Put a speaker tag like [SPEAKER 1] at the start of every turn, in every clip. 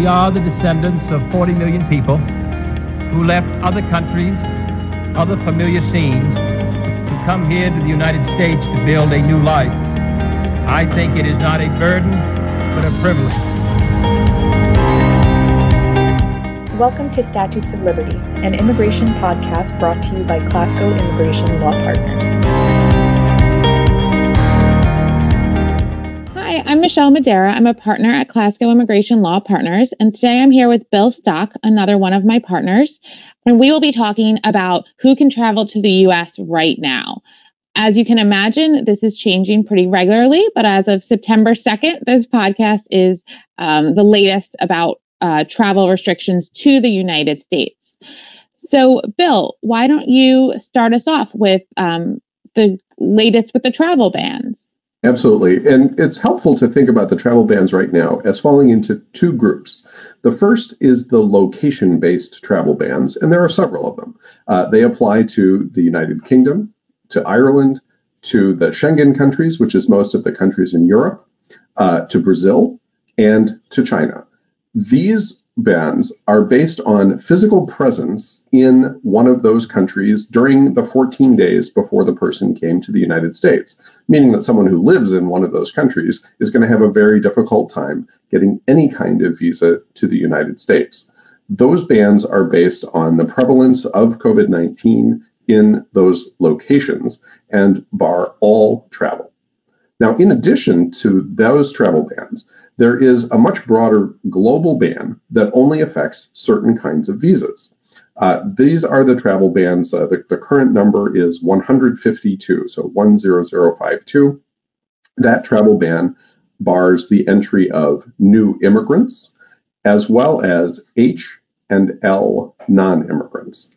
[SPEAKER 1] we are the descendants of 40 million people who left other countries, other familiar scenes, to come here to the United States to build a new life. I think it is not a burden, but a privilege.
[SPEAKER 2] Welcome to Statutes of Liberty, an immigration podcast brought to you by Klasko Immigration Law Partners.
[SPEAKER 3] I'm Michele Madera. I'm a partner at Klasko Immigration Law Partners, and today I'm here with Bill Stock, another one of my partners, and we will be talking about who can travel to the U.S. right now. As you can imagine, this is changing pretty regularly, but as of September 2nd, this podcast is um, the latest about uh, travel restrictions to the United States. So, Bill, why don't you start us off with um, the latest with the travel bans?
[SPEAKER 4] Absolutely. And it's helpful to think about the travel bans right now as falling into two groups. The first is the location based travel bans, and there are several of them. Uh, they apply to the United Kingdom, to Ireland, to the Schengen countries, which is most of the countries in Europe, uh, to Brazil, and to China. These bans are based on physical presence in one of those countries during the 14 days before the person came to the United States, meaning that someone who lives in one of those countries is going to have a very difficult time getting any kind of visa to the United States. Those bans are based on the prevalence of COVID 19 in those locations and bar all travel. Now, in addition to those travel bans, there is a much broader global ban that only affects certain kinds of visas. Uh, these are the travel bans. Uh, the, the, current number is 152, so 10052. That travel ban bars the entry of new immigrants as well as H and L non immigrants.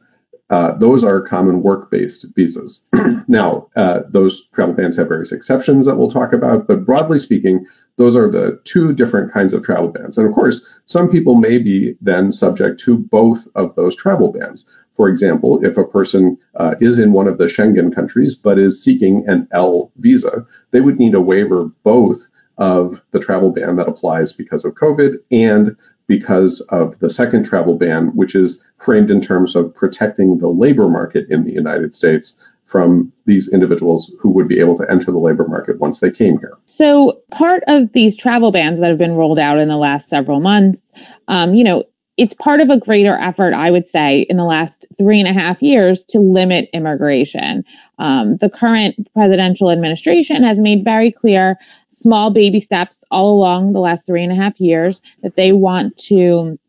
[SPEAKER 4] Uh, those are common work-based visas. now, uh, those travel bans have various exceptions that we'll talk about, but broadly speaking, those are the two different kinds of travel bans. And of course, some people may be then subject to both of those travel bans. For example, if a person uh, is in one of the Schengen countries but is seeking an L visa, they would need a waiver both of the travel ban that applies because of COVID and because of the second travel ban, which is framed in terms of protecting the labor market in the United States from these individuals who would be able to enter the labor market once they came here.
[SPEAKER 3] So, part of these travel bans that have been rolled out in the last several months, um, you know, it's part of a greater effort, I would say, in the last three and a half years to limit immigration. Um, the current presidential administration has made very clear small baby steps all along the last three and a half years that they want to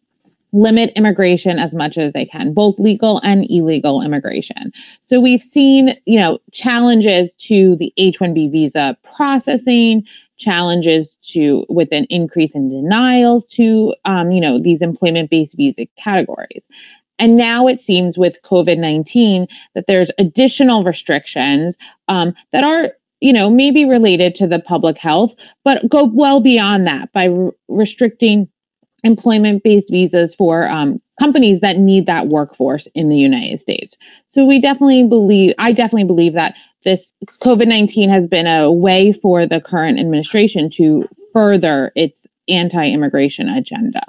[SPEAKER 3] limit immigration as much as they can, both legal and illegal immigration. So we've seen, you know, challenges to the H-1B visa processing, challenges to with an increase in denials to, um, you know, these employment-based visa categories. And now it seems with COVID 19 that there's additional restrictions um, that are you know, maybe related to the public health, but go well beyond that by re- restricting employment based visas for um, companies that need that workforce in the United States. So we definitely believe, I definitely believe that this COVID 19 has been a way for the current administration to further its anti immigration agenda.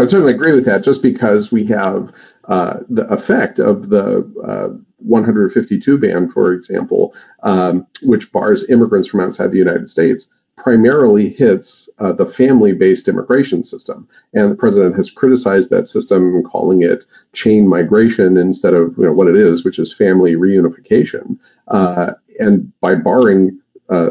[SPEAKER 4] I certainly agree with that, just because we have uh, the effect of the uh, 152 ban, for example, um, which bars immigrants from outside the United States, primarily hits uh, the family based immigration system. And the president has criticized that system, calling it chain migration instead of you know, what it is, which is family reunification. Uh, and by barring uh,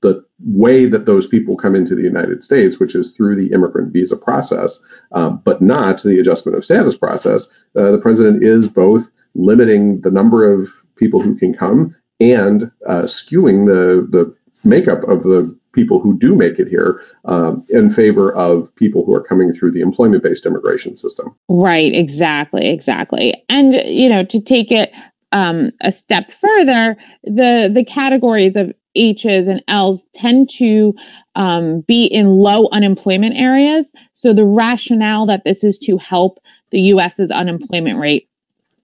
[SPEAKER 4] the way that those people come into the United States, which is through the immigrant visa process, um, but not the adjustment of status process, uh, the president is both limiting the number of people who can come and uh, skewing the the makeup of the people who do make it here um, in favor of people who are coming through the employment based immigration system.
[SPEAKER 3] Right, exactly, exactly. And, you know, to take it um, a step further, the, the categories of H's and L's tend to um, be in low unemployment areas. So the rationale that this is to help the US's unemployment rate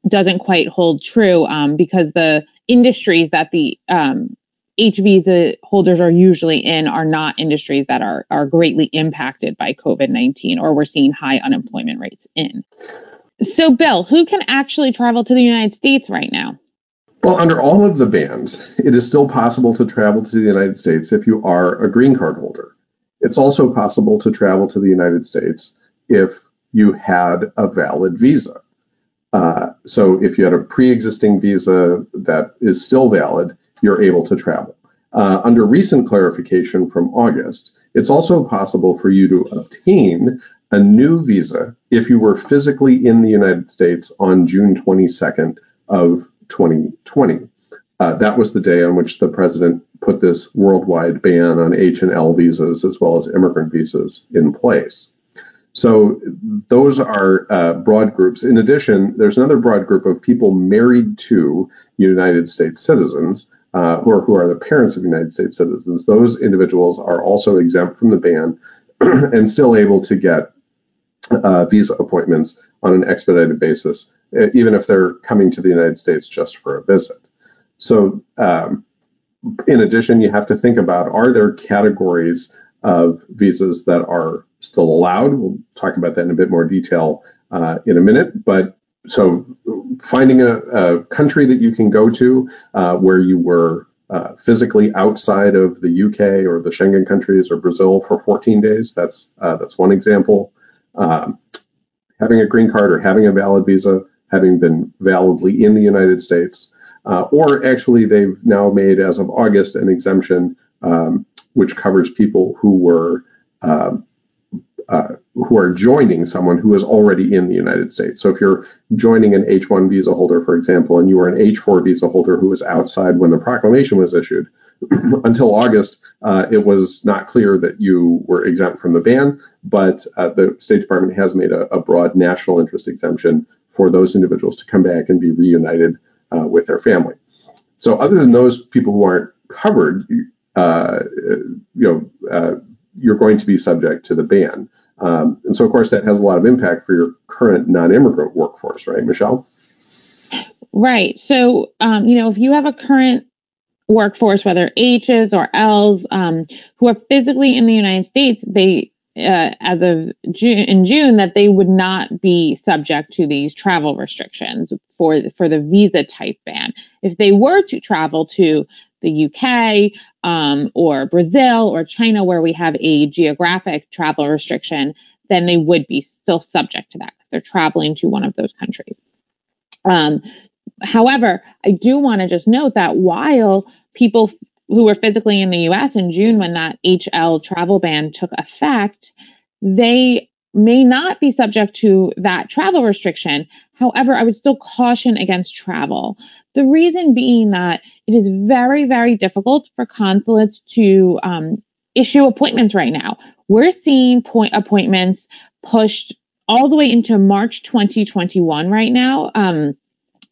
[SPEAKER 3] doesn't quite hold true um, because the industries that the um, H visa holders are usually in are not industries that are are greatly impacted by COVID nineteen or we're seeing high unemployment rates in. So, Bill, who can actually travel to the United States right now?
[SPEAKER 4] Well, under all of the bans, it is still possible to travel to the United States if you are a green card holder. It's also possible to travel to the United States if you had a valid visa. Uh, so if you had a pre-existing visa that is still valid, you're able to travel. Uh, under recent clarification from August, it's also possible for you to obtain a new visa if you were physically in the United States on June 22nd of 2020. Uh, that was the day on which the president put this worldwide ban on H and L visas as well as immigrant visas in place. So those are uh, broad groups. In addition, there's another broad group of people married to United States citizens uh, who, are, who are the parents of United States citizens. Those individuals are also exempt from the ban and still able to get uh, visa appointments on an expedited basis, even if they're coming to the United States just for a visit. So, um, in addition, you have to think about are there categories of visas that are still allowed? We'll talk about that in a bit more detail uh, in a minute. But so, finding a, a country that you can go to uh, where you were uh, physically outside of the UK or the Schengen countries or Brazil for 14 days. That's uh, that's one example. Um, having a green card or having a valid visa, having been validly in the United States, uh, or actually they've now made as of August an exemption um, which covers people who were um, uh, who are joining someone who is already in the United States. So if you're joining an H1 visa holder, for example, and you were an H4 visa holder who was outside when the proclamation was issued, until August, uh, it was not clear that you were exempt from the ban, but uh, the State Department has made a, a, broad national interest exemption for those individuals to come back and be reunited uh, with their family. So, other than those people who aren't covered, uh, you know, you're going to be subject to the ban. Um, and so, of course, that has a lot of impact for your current non-immigrant workforce, right, Michele?
[SPEAKER 3] Right. So, um, you know, if you have a current workforce, whether H's or L's, um, who are physically in the United States, they uh, as of June in June that they would not be subject to these travel restrictions for for the visa type ban. If they were to travel to the UK um, or Brazil or China, where we have a geographic travel restriction, then they would be still subject to that because they're traveling to one of those countries. Um, however, I do want to just note that while people who were physically in the US in June when that HL travel ban took effect, they may not be subject to that travel restriction. However, I would still caution against travel. The reason being that it is very, very difficult for consulates to um, issue appointments right now. We're seeing point appointments pushed all the way into March 2021 right now um,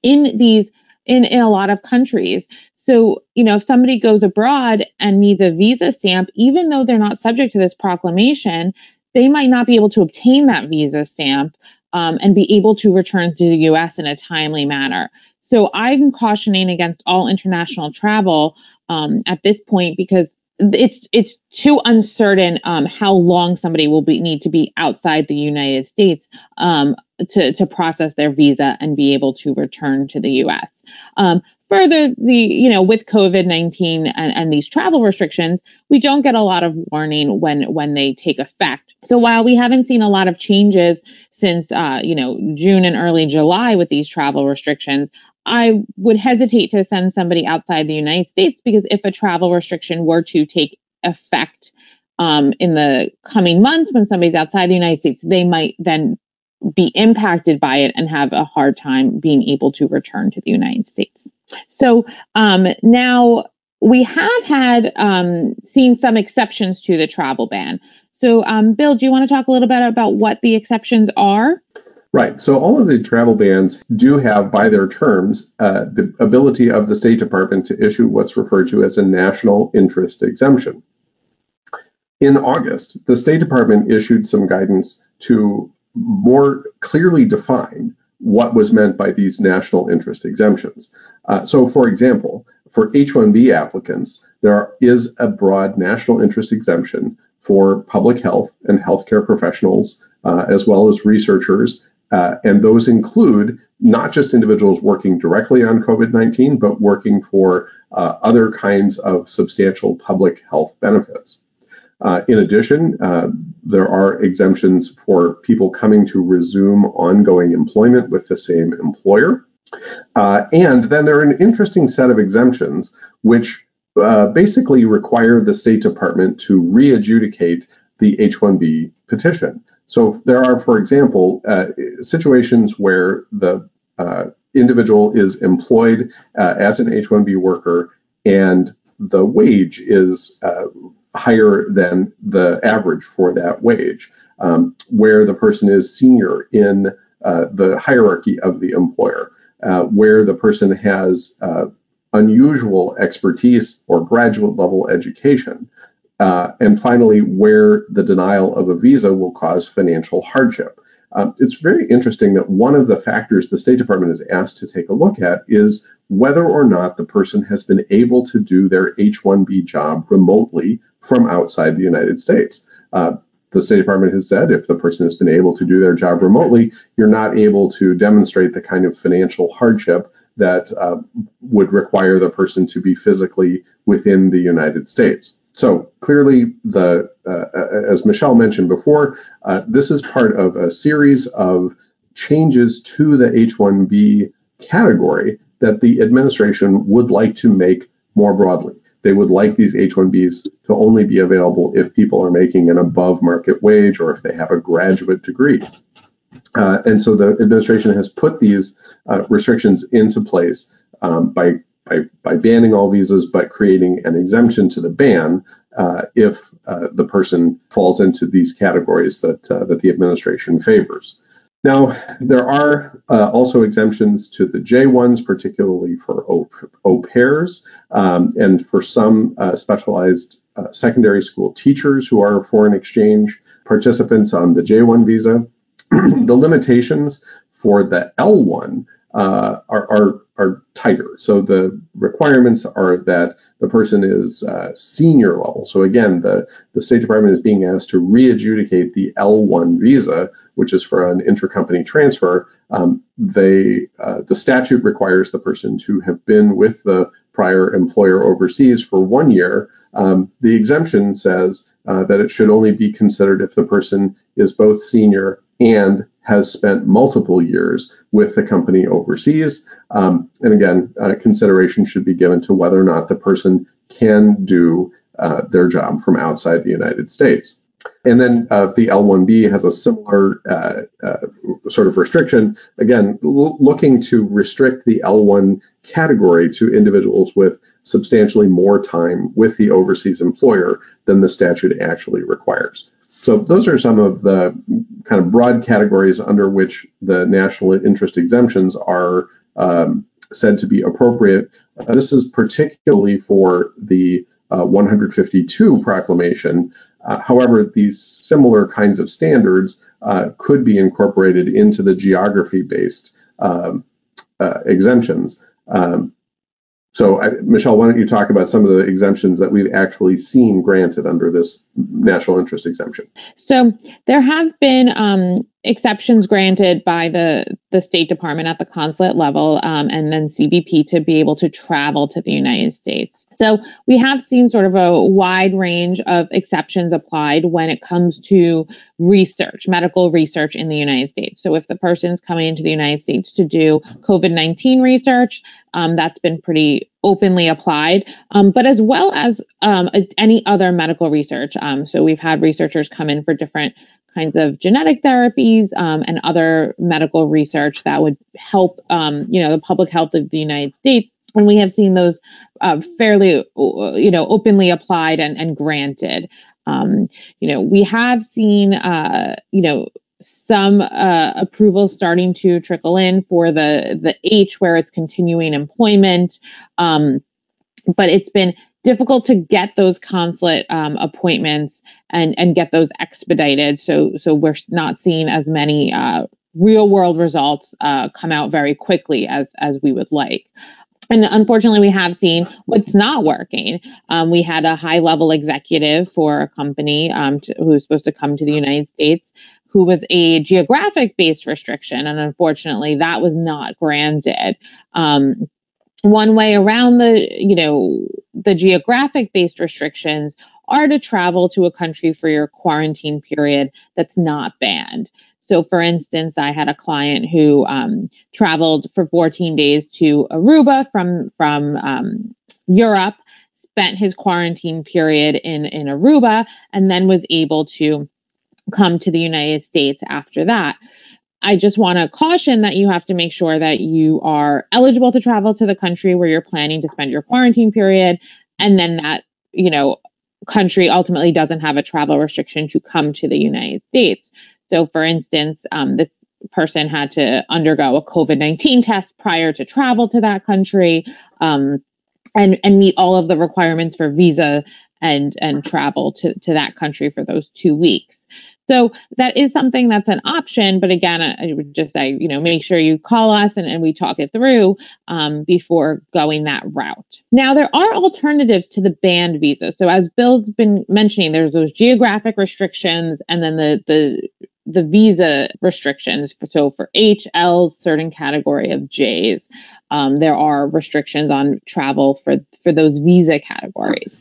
[SPEAKER 3] in these in, in a lot of countries. So, you know, if somebody goes abroad and needs a visa stamp, even though they're not subject to this proclamation, they might not be able to obtain that visa stamp um, and be able to return to the US in a timely manner. So I'm cautioning against all international travel um, at this point because it's it's too uncertain um, how long somebody will be, need to be outside the United States um, to to process their visa and be able to return to the U.S. Um, further, the you know with COVID nineteen and, and these travel restrictions, we don't get a lot of warning when when they take effect. So while we haven't seen a lot of changes since uh, you know June and early July with these travel restrictions, I would hesitate to send somebody outside the United States because if a travel restriction were to take effect um, in the coming months when somebody's outside the United States, they might then be impacted by it and have a hard time being able to return to the United States. So um, now we have had um, seen some exceptions to the travel ban. So, um, Bill, do you want to talk a little bit about what the exceptions are?
[SPEAKER 4] Right. So all of the travel bans do have, by their terms, uh, the ability of the State Department to issue what's referred to as a national interest exemption. In August, the State Department issued some guidance to more clearly define what was meant by these national interest exemptions. Uh, so, for example, for H 1B applicants, there is a broad national interest exemption for public health and healthcare professionals, uh, as well as researchers. Uh, and those include not just individuals working directly on COVID 19, but working for uh, other kinds of substantial public health benefits. Uh, in addition, uh, there are exemptions for people coming to resume ongoing employment with the same employer. Uh, and then there are an interesting set of exemptions which uh, basically require the State Department to re adjudicate the H 1B petition. So there are, for example, uh, situations where the uh, individual is employed as an H 1B worker and the wage is higher than the average for that wage, um, where the person is senior in uh, the hierarchy of the employer, uh, where the person has uh, unusual expertise or graduate level education, uh, and finally, where the denial of a visa will cause financial hardship. Um, it's very interesting that one of the factors the State Department is asked to take a look at is whether or not the person has been able to do their H 1B job remotely from outside the United States. Uh, the State Department has said if the person has been able to do their job remotely, you're not able to demonstrate the kind of financial hardship that uh, would require the person to be physically within the United States. So clearly, the uh, as Michele mentioned before, uh, this is part of a series of changes to the H-1B category that the administration would like to make more broadly. They would like these H-1Bs to only be available if people are making an above market wage or if they have a graduate degree. Uh, and so the administration has put these uh, restrictions into place um, by, by, by banning all visas, but creating an exemption to the ban uh, if uh, the person falls into these categories that, uh, that the administration favors. Now, there are uh, also exemptions to the J1s, particularly for au, au pairs um, and for some uh, specialized uh, secondary school teachers who are foreign exchange participants on the J1 visa. the limitations for the L1 uh, are, are, are tighter. So the requirements are that the person is uh, senior level. So again, the, the State Department is being asked to re-adjudicate the L1 visa, which is for an intercompany transfer. Um, they uh, the statute requires the person to have been with the prior employer overseas for one year. Um, the exemption says uh, that it should only be considered if the person is both senior and has spent multiple years with the company overseas. Um, and again, uh, consideration should be given to whether or not the person can do uh, their job from outside the United States. And then uh, the L1B has a similar uh, uh, sort of restriction, again, l- looking to restrict the L1 category to individuals with substantially more time with the overseas employer than the statute actually requires. So those are some of the kind of broad categories under which the national interest exemptions are um, said to be appropriate. Uh, this is particularly for the uh, 152 proclamation. Uh, however, these similar kinds of standards uh, could be incorporated into the geography-based um, uh, exemptions. Um, so, I, Michele, why don't you talk about some of the exemptions that we've actually seen granted under this national interest exemption?
[SPEAKER 3] So, there have been um, exceptions granted by the the State Department at the consulate level, um, and then CBP to be able to travel to the United States. So, we have seen sort of a wide range of exceptions applied when it comes to research, medical research in the United States. So, if the person's coming into the United States to do COVID nineteen research, um, that's been pretty openly applied, um, but as well as um, any other medical research. Um, so we've had researchers come in for different kinds of genetic therapies um, and other medical research that would help, um, you know, the public health of the United States. And we have seen those uh, fairly, uh, you know, openly applied and, and granted. Um, you know, we have seen, uh, you know, some uh, approvals starting to trickle in for the the H where it's continuing employment. Um, but it's been difficult to get those consulate um, appointments and and get those expedited. So so we're not seeing as many uh, real world results uh, come out very quickly as as we would like. And unfortunately, we have seen what's not working. Um, we had a high level executive for a company um, to, who was supposed to come to the United States who was a geographic based restriction. And unfortunately, that was not granted. Um, one way around the, you know, the geographic based restrictions are to travel to a country for your quarantine period that's not banned. So, for instance, I had a client who um, traveled for 14 days to Aruba from from um, Europe, spent his quarantine period in in Aruba, and then was able to come to the United States after that. I just want to caution that you have to make sure that you are eligible to travel to the country where you're planning to spend your quarantine period, and then that you know country ultimately doesn't have a travel restriction to come to the United States. So, for instance, um, this person had to undergo a COVID 19 test prior to travel to that country um, and, and meet all of the requirements for visa and, and travel to, to that country for those two weeks. So that is something that's an option. But again, I would just say, you know, make sure you call us and, and we talk it through um, before going that route. Now, there are alternatives to the banned visa. So as Bill's been mentioning, there's those geographic restrictions and then the, the the visa restrictions. So for HLs, certain category of Js, um, there are restrictions on travel for for those visa categories.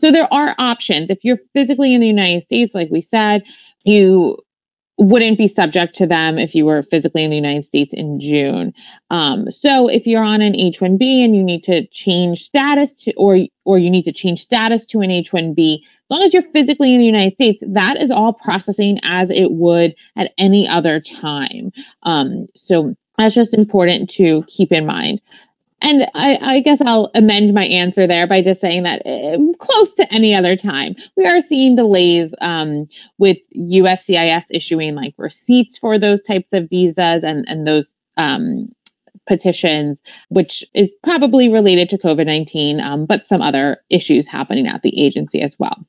[SPEAKER 3] So there are options. If you're physically in the United States, like we said, you wouldn't be subject to them if you were physically in the United States in June. Um, so if you're on an H-1B and you need to change status to, or or you need to change status to an H-1B, as long as you're physically in the United States, that is all processing as it would at any other time. Um, so that's just important to keep in mind. And I, I, guess I'll amend my answer there by just saying that uh, close to any other time, we are seeing delays um, with USCIS issuing like receipts for those types of visas and, and those um, petitions, which is probably related to COVID 19, um, but some other issues happening at the agency as well.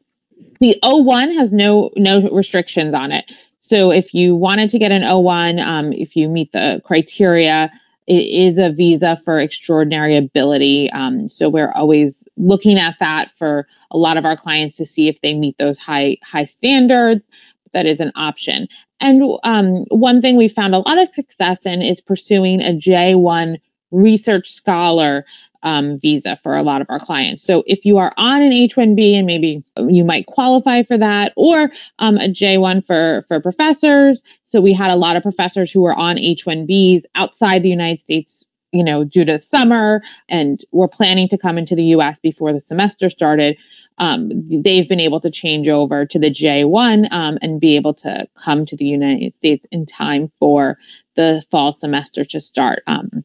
[SPEAKER 3] The O1 has no no restrictions on it. So if you wanted to get an O1, um, if you meet the criteria, it is a visa for extraordinary ability. Um, so we're always looking at that for a lot of our clients to see if they meet those high high standards. That is an option. And um, one thing we found a lot of success in is pursuing a J1 research scholar um, visa for a lot of our clients. So if you are on an H-1B and maybe you might qualify for that, or um, a J-1 for for professors. So we had a lot of professors who were on H-1Bs outside the United States you know, due to summer and were planning to come into the US before the semester started, um, they've been able to change over to the J1 um, and be able to come to the United States in time for the fall semester to start um,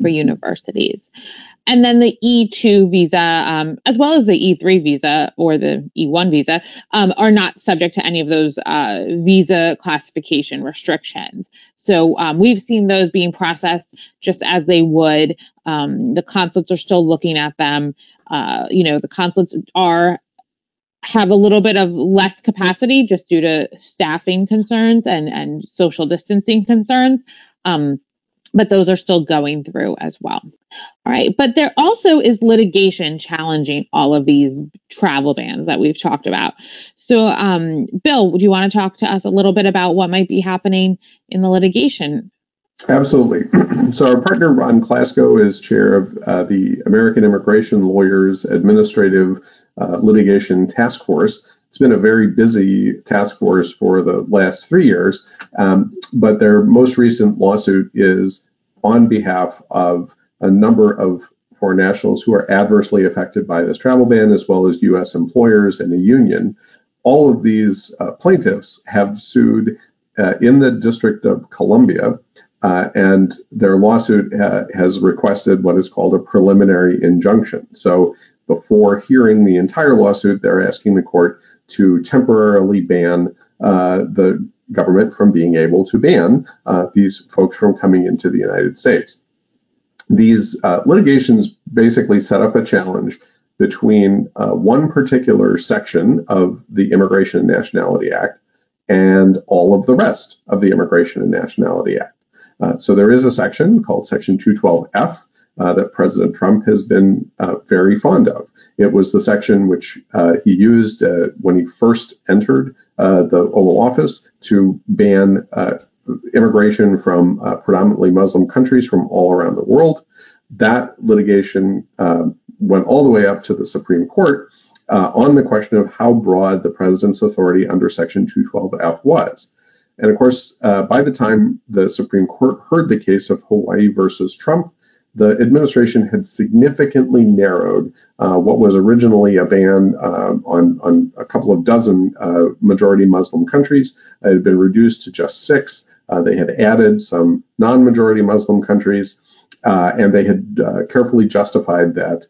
[SPEAKER 3] for universities. And then the E2 visa, um, as well as the E3 visa or the E1 visa, um, are not subject to any of those uh, visa classification restrictions. So um, we've seen those being processed just as they would. Um, the consulates are still looking at them. Uh, you know, the consulates are have a little bit of less capacity just due to staffing concerns and and social distancing concerns. Um, but those are still going through as well. All right. But there also is litigation challenging all of these travel bans that we've talked about. So, um, Bill, would you want to talk to us a little bit about what might be happening in the litigation?
[SPEAKER 4] Absolutely. so, our partner Ron Klasko is chair of uh, the American Immigration Lawyers Administrative uh, Litigation Task Force. It's been a very busy task force for the last three years, um, but their most recent lawsuit is on behalf of a number of foreign nationals who are adversely affected by this travel ban, as well as U.S. employers and a union. All of these uh, plaintiffs have sued uh, in the District of Columbia, uh, and their lawsuit uh, has requested what is called a preliminary injunction. So before hearing the entire lawsuit, they're asking the court to temporarily ban uh, the government from being able to ban uh, these folks from coming into the United States. These uh, litigations basically set up a challenge between uh, one particular section of the Immigration and Nationality Act and all of the rest of the Immigration and Nationality Act. Uh, so there is a section called Section 212F uh, that President Trump has been uh, very fond of. It was the section which uh, he used uh, when he first entered uh, the Oval Office to ban immigration from predominantly Muslim countries from all around the world. That litigation went all the way up to the Supreme Court on the question of how broad the president's authority under Section 212F was. And of course, uh, by the time the Supreme Court heard the case of Hawaii versus Trump, the administration had significantly narrowed uh, what was originally a ban uh, on, on a couple of dozen uh, majority Muslim countries. It had been reduced to just six. Uh, they had added some non majority Muslim countries, uh, and they had carefully justified that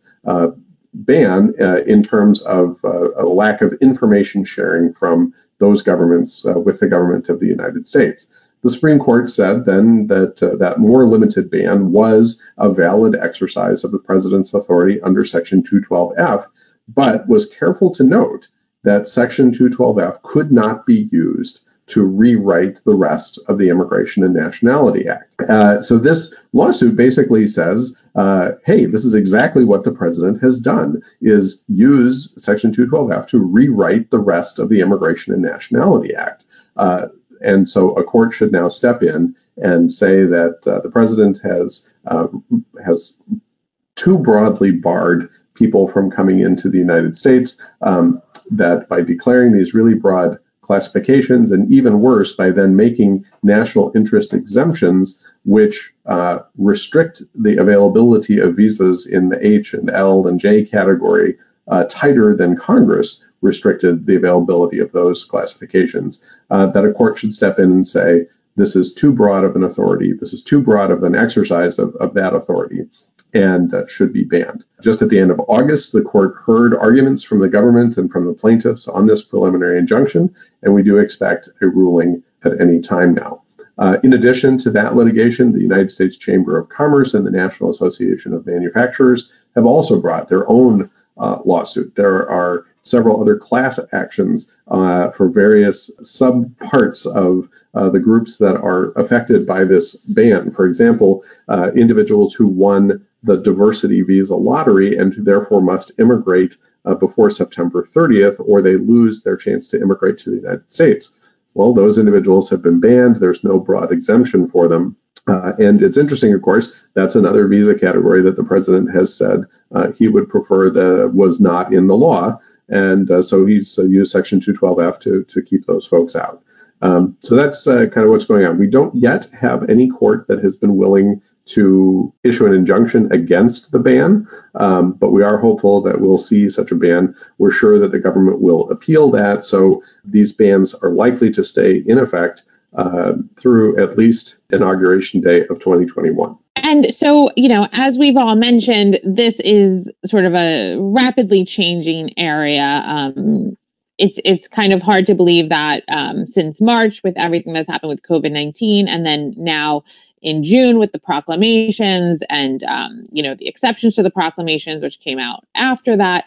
[SPEAKER 4] ban uh, in terms of uh, a lack of information sharing from those governments uh, with the government of the United States. The Supreme Court said then that uh, that more limited ban was a valid exercise of the president's authority under Section 212F, but was careful to note that Section 212F could not be used to rewrite the rest of the Immigration and Nationality Act. Uh, so this lawsuit basically says, uh, hey, this is exactly what the president has done: is use Section 212F to rewrite the rest of the Immigration and Nationality Act. Uh, and so a court should now step in and say that uh, the president has uh, has too broadly barred people from coming into the United States. Um, that by declaring these really broad classifications, and even worse, by then making national interest exemptions, which uh, restrict the availability of visas in the H and L and J category uh, tighter than Congress restricted the availability of those classifications, uh, that a court should step in and say, this is too broad of an authority, this is too broad of an exercise of, of that authority, and uh, should be banned. Just at the end of August, the court heard arguments from the government and from the plaintiffs on this preliminary injunction, and we do expect a ruling at any time now. Uh, in addition to that litigation, the United States Chamber of Commerce and the National Association of Manufacturers have also brought their own uh, lawsuit. There are several other class actions uh, for various subparts of uh, the groups that are affected by this ban. For example, uh, individuals who won the diversity visa lottery and who therefore must immigrate uh, before September 30th, or they lose their chance to immigrate to the United States. Well, those individuals have been banned. There's no broad exemption for them. Uh, and it's interesting, of course, that's another visa category that the president has said uh, he would prefer that was not in the law. And uh, so he's uh, used Section 212F to, to keep those folks out. Um, so that's uh, kind of what's going on. We don't yet have any court that has been willing to issue an injunction against the ban, um, but we are hopeful that we'll see such a ban. We're sure that the government will appeal that, so these bans are likely to stay in effect uh, through at least inauguration day of 2021.
[SPEAKER 3] And so, you know, as we've all mentioned, this is sort of a rapidly changing area. Um, it's it's kind of hard to believe that um, since March, with everything that's happened with COVID nineteen, and then now in June with the proclamations and um, you know the exceptions to the proclamations, which came out after that,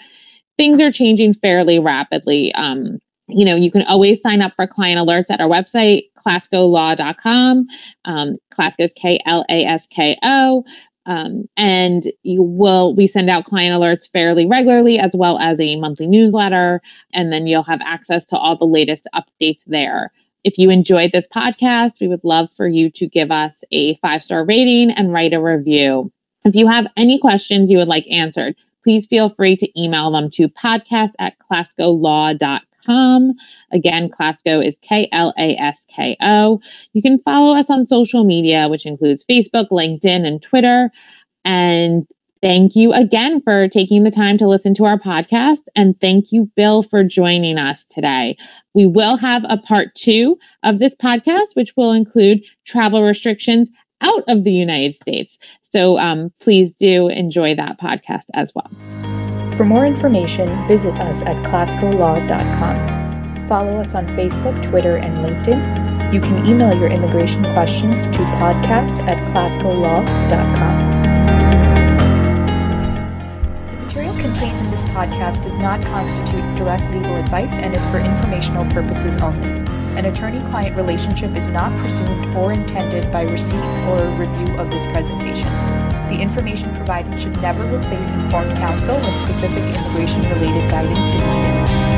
[SPEAKER 3] things are changing fairly rapidly. Um, you know, you can always sign up for client alerts at our website, klasko.law.com. Um, Klasko is K L A S K O. Um, and you will we send out client alerts fairly regularly as well as a monthly newsletter and then you'll have access to all the latest updates there if you enjoyed this podcast we would love for you to give us a five star rating and write a review if you have any questions you would like answered please feel free to email them to podcast at klaskolaw.com Klasko.com. Again, Klasko is K L A S K O. You can follow us on social media, which includes Facebook, LinkedIn, and Twitter. And thank you again for taking the time to listen to our podcast. And thank you, Bill, for joining us today. We will have a part two of this podcast, which will include travel restrictions out of the United States. So um, please do enjoy that podcast as well.
[SPEAKER 2] For more information, visit us at klaskolaw.com. Follow us on Facebook, Twitter, and LinkedIn. You can email your immigration questions to podcast at klaskolaw.com. The material contained in this podcast does not constitute direct legal advice and is for informational purposes only. An attorney client relationship is not presumed or intended by receipt or review of this presentation. The information provided should never replace informed counsel when specific immigration related guidance is needed.